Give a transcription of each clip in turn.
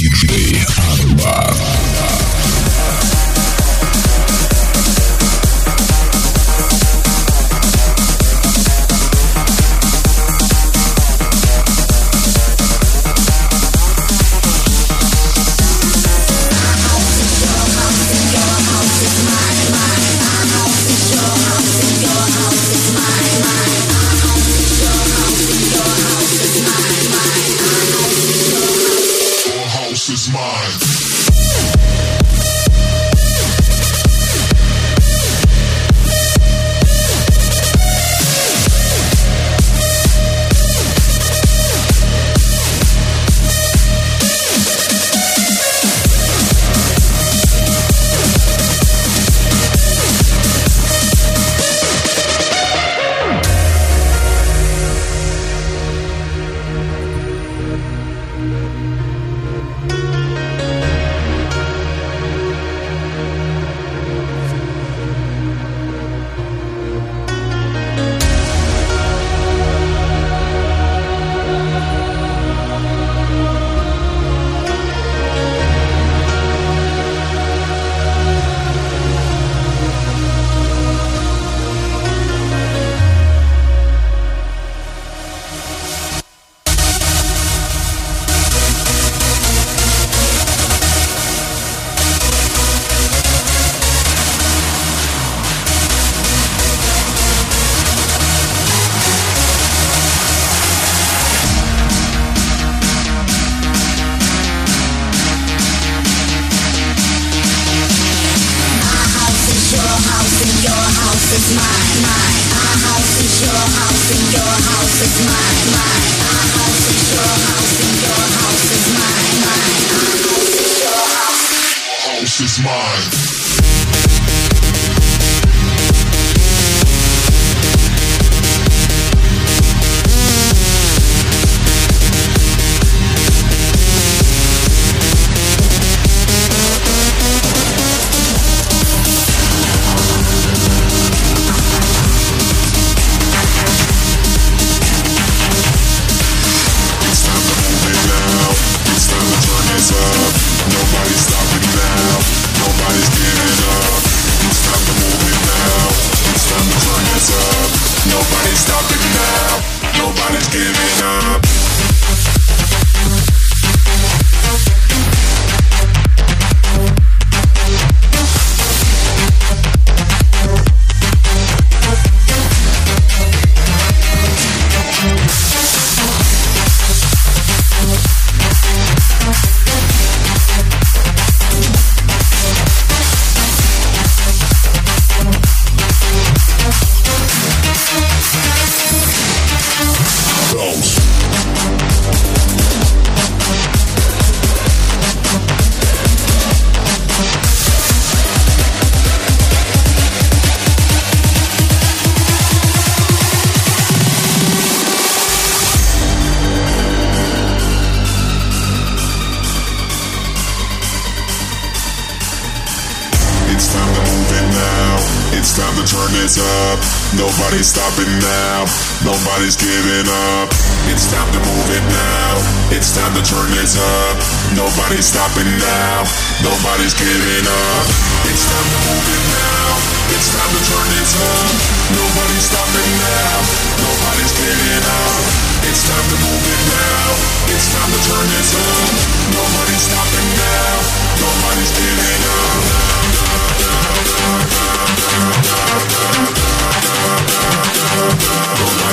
Virgem. Nobody's stopping now. Nobody's giving up. It's time to move it now. It's time to turn this up. Nobody's stopping now. Nobody's giving up. It's time to move it now. It's time to turn this up. Nobody's stopping now. Nobody's giving up. It's time to move it now. It's time to turn this up. Nobody's stopping now. Nobody's giving up. Nobody's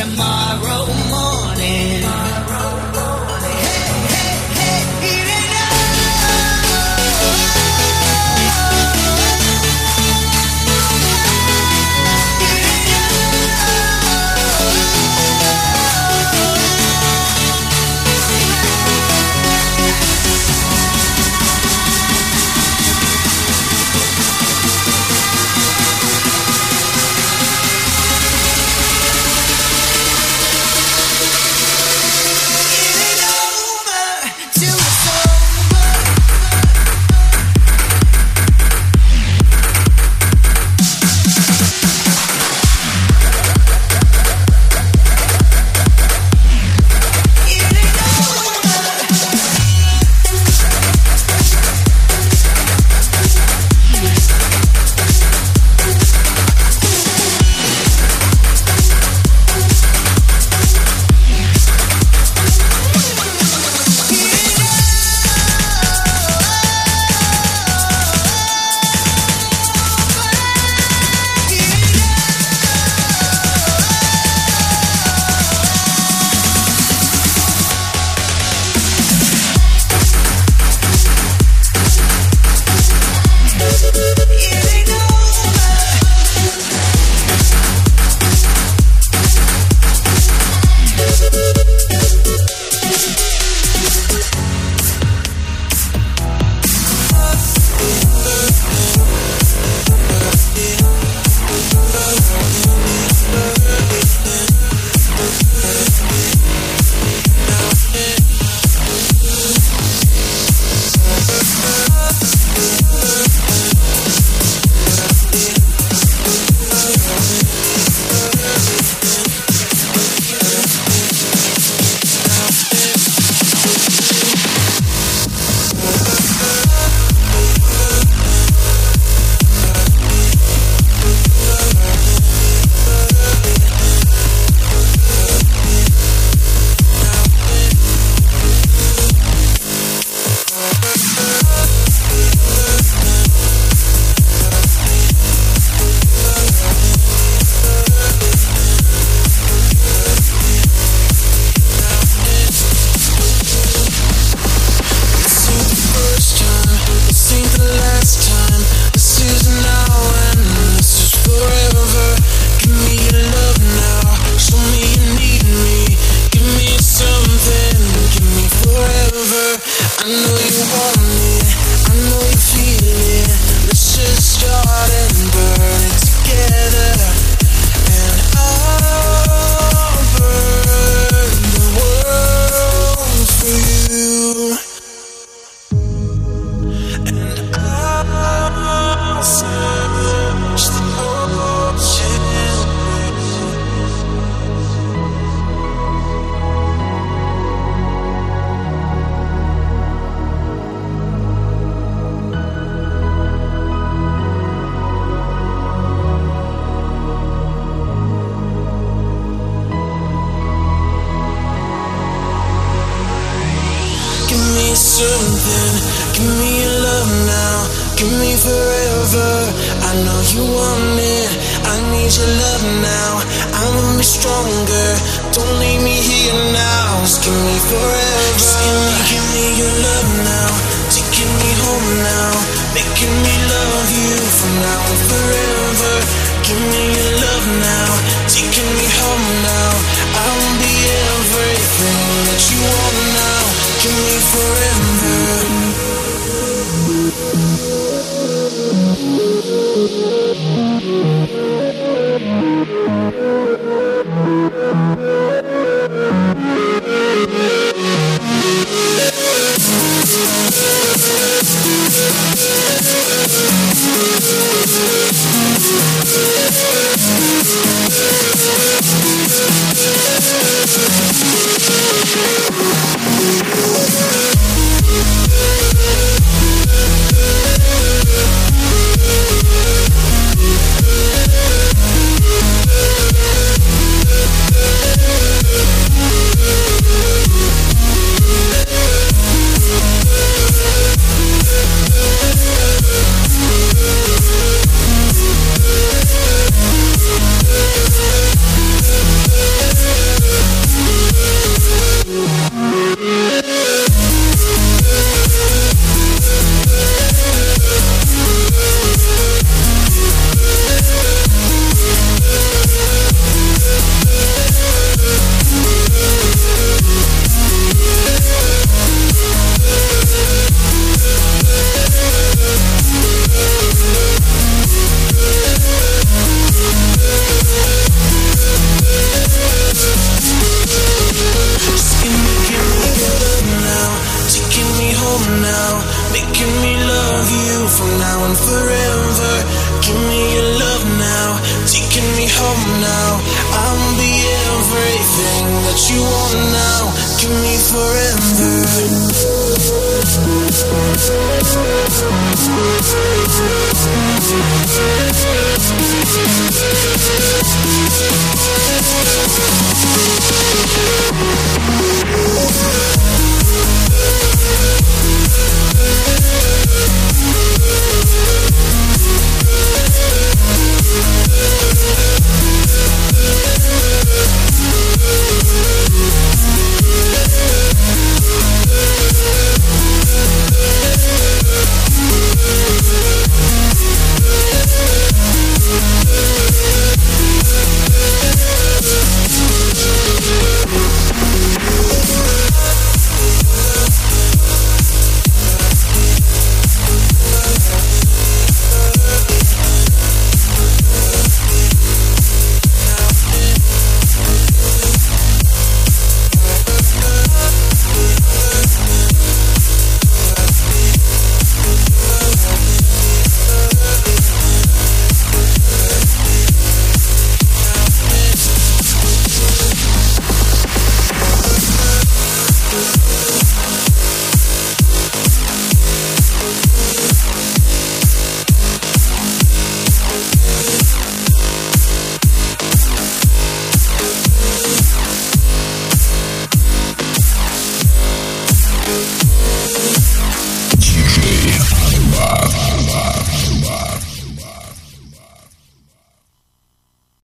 tomorrow.